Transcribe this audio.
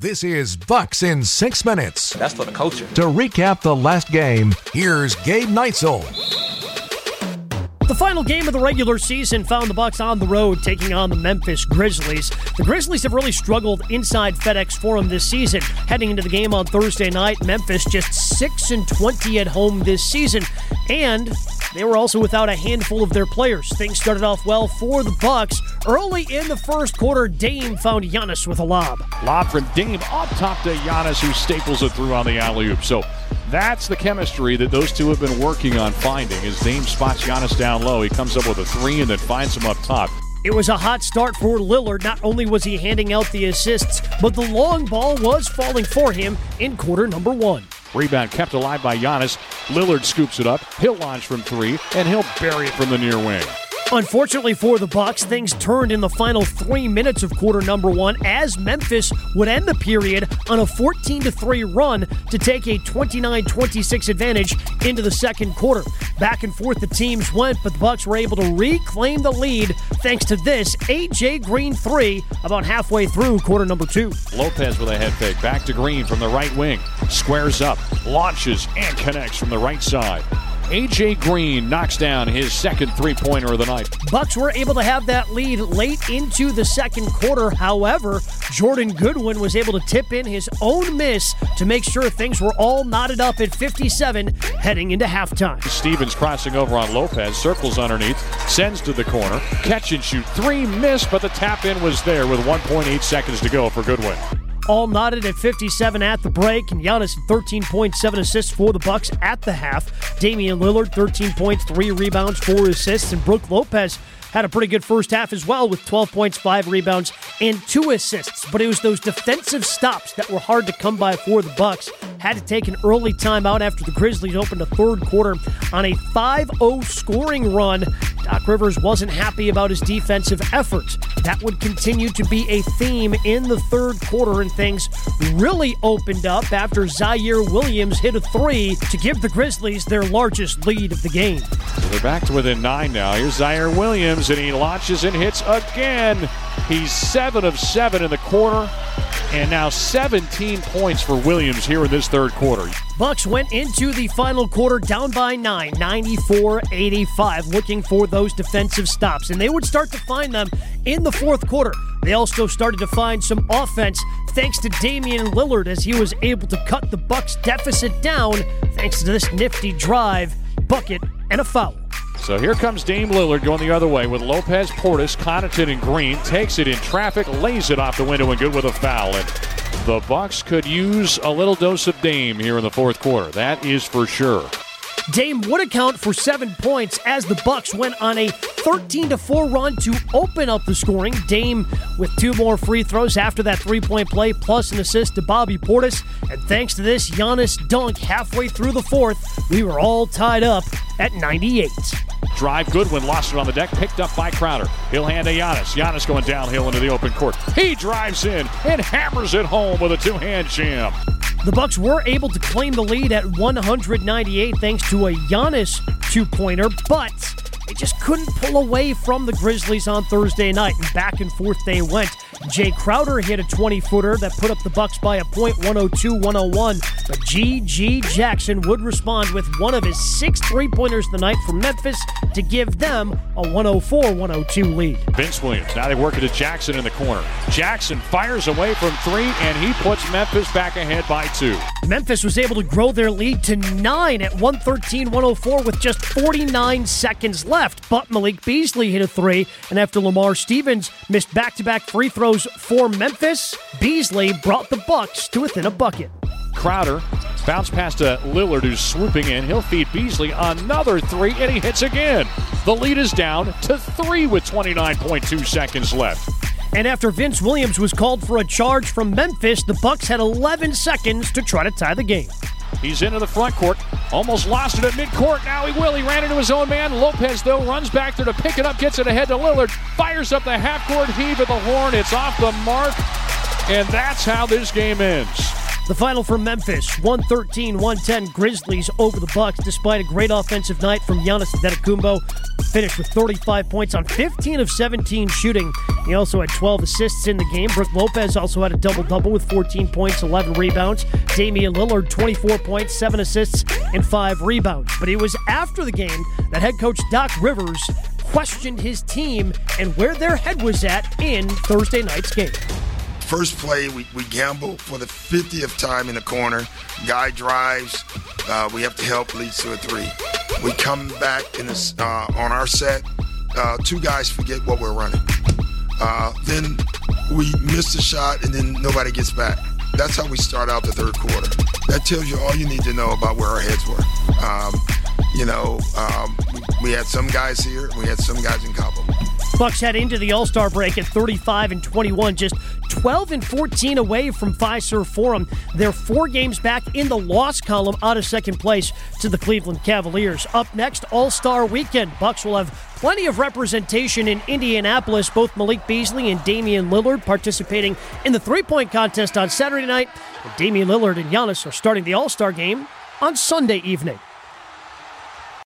This is Bucks in six minutes. That's for the culture. To recap the last game, here's Gabe Neitzel. The final game of the regular season found the Bucks on the road taking on the Memphis Grizzlies. The Grizzlies have really struggled inside FedEx Forum this season. Heading into the game on Thursday night, Memphis just 6 and 20 at home this season, and they were also without a handful of their players. Things started off well for the Bucks. Early in the first quarter, Dame found Giannis with a lob. Lob from Dame up top to Giannis, who staples it through on the alley oop. So that's the chemistry that those two have been working on finding. As Dame spots Giannis down low, he comes up with a three and then finds him up top. It was a hot start for Lillard. Not only was he handing out the assists, but the long ball was falling for him in quarter number one. Rebound kept alive by Giannis. Lillard scoops it up. He'll launch from three, and he'll bury it from the near wing. Unfortunately for the Bucks, things turned in the final three minutes of quarter number one as Memphis would end the period on a 14 3 run to take a 29 26 advantage into the second quarter. Back and forth the teams went, but the Bucks were able to reclaim the lead thanks to this AJ Green three about halfway through quarter number two. Lopez with a head fake. Back to Green from the right wing. Squares up, launches, and connects from the right side. AJ Green knocks down his second three-pointer of the night. Bucks were able to have that lead late into the second quarter. However, Jordan Goodwin was able to tip in his own miss to make sure things were all knotted up at 57 heading into halftime. Stevens crossing over on Lopez, circles underneath, sends to the corner, catch and shoot three, miss, but the tap in was there with 1.8 seconds to go for Goodwin all knotted at 57 at the break, and Giannis 13.7 assists for the Bucks at the half. Damian Lillard 13 points, three rebounds, four assists, and Brook Lopez had a pretty good first half as well with 12 points, five rebounds, and two assists. But it was those defensive stops that were hard to come by for the Bucks. Had to take an early timeout after the Grizzlies opened a third quarter on a 5-0 scoring run. Doc Rivers wasn't happy about his defensive efforts. That would continue to be a theme in the third quarter, and things really opened up after Ziaire Williams hit a three to give the Grizzlies their largest lead of the game. So they're back to within nine now. Here's Ziaire Williams and he launches and hits again. He's seven of seven in the quarter, and now 17 points for Williams here in this third quarter. Bucks went into the final quarter down by nine, 94-85, looking for those defensive stops, and they would start to find them in the fourth quarter. They also started to find some offense thanks to Damian Lillard as he was able to cut the Bucks deficit down thanks to this nifty drive, bucket, and a foul. So here comes Dame Lillard going the other way with Lopez, Portis, Connaughton, and Green. Takes it in traffic, lays it off the window, and good with a foul. And the Bucks could use a little dose of Dame here in the fourth quarter. That is for sure. Dame would account for seven points as the Bucks went on a 13 to 4 run to open up the scoring. Dame with two more free throws after that three point play, plus an assist to Bobby Portis. And thanks to this Giannis dunk halfway through the fourth, we were all tied up at 98. Drive Goodwin lost it on the deck, picked up by Crowder. He'll hand to Giannis. Giannis going downhill into the open court. He drives in and hammers it home with a two hand jam. The Bucks were able to claim the lead at 198 thanks to a Giannis two-pointer, but they just couldn't pull away from the Grizzlies on Thursday night. And back and forth they went. Jae Crowder hit a 20 footer that put up the Bucks by a point 102 101. But GG Jackson would respond with one of his six three pointers the night from Memphis to give them a 104 102 lead. Vince Williams. Now they work it to Jackson in the corner. Jackson fires away from three, and he puts Memphis back ahead by two. Memphis was able to grow their lead to nine at 113 104 with just 49 seconds left. But Malik Beasley hit a three, and after Lamar Stevens missed back to back free throws, for Memphis, Beasley brought the Bucks to within a bucket. Crowder bounce past to Lillard, who's swooping in. He'll feed Beasley another three, and he hits again. The lead is down to three with 29.2 seconds left. And after Vince Williams was called for a charge from Memphis, the Bucks had 11 seconds to try to tie the game. He's into the front court. Almost lost it at midcourt. Now he will. He ran into his own man. Lopez, though, runs back there to pick it up, gets it ahead to Lillard. Fires up the half court heave at the horn. It's off the mark. And that's how this game ends. The final from Memphis, 113-110 Grizzlies over the Bucks despite a great offensive night from Giannis Antetokounmpo. Finished with 35 points on 15 of 17 shooting He also had 12 assists in the game. Brook Lopez also had a double double with 14 points, 11 rebounds. Damian Lillard, 24 points, 7 assists, and 5 rebounds. But it was after the game that head coach Doc Rivers questioned his team and where their head was at in Thursday night's game. First play, we, we gamble for the 50th time in the corner. Guy drives. Uh, we have to help, leads to a three. We come back in this, uh, on our set. Uh, two guys forget what we're running. Uh, then we miss the shot, and then nobody gets back. That's how we start out the third quarter. That tells you all you need to know about where our heads were. Um, you know, um, we had some guys here, we had some guys in Cabo. Bucks head into the All Star break at 35 and 21, just 12 and 14 away from Fiserv Forum. They're four games back in the loss column, out of second place to the Cleveland Cavaliers. Up next, All Star Weekend. Bucks will have plenty of representation in Indianapolis. Both Malik Beasley and Damian Lillard participating in the three point contest on Saturday night. Damian Lillard and Giannis are starting the All Star game on Sunday evening.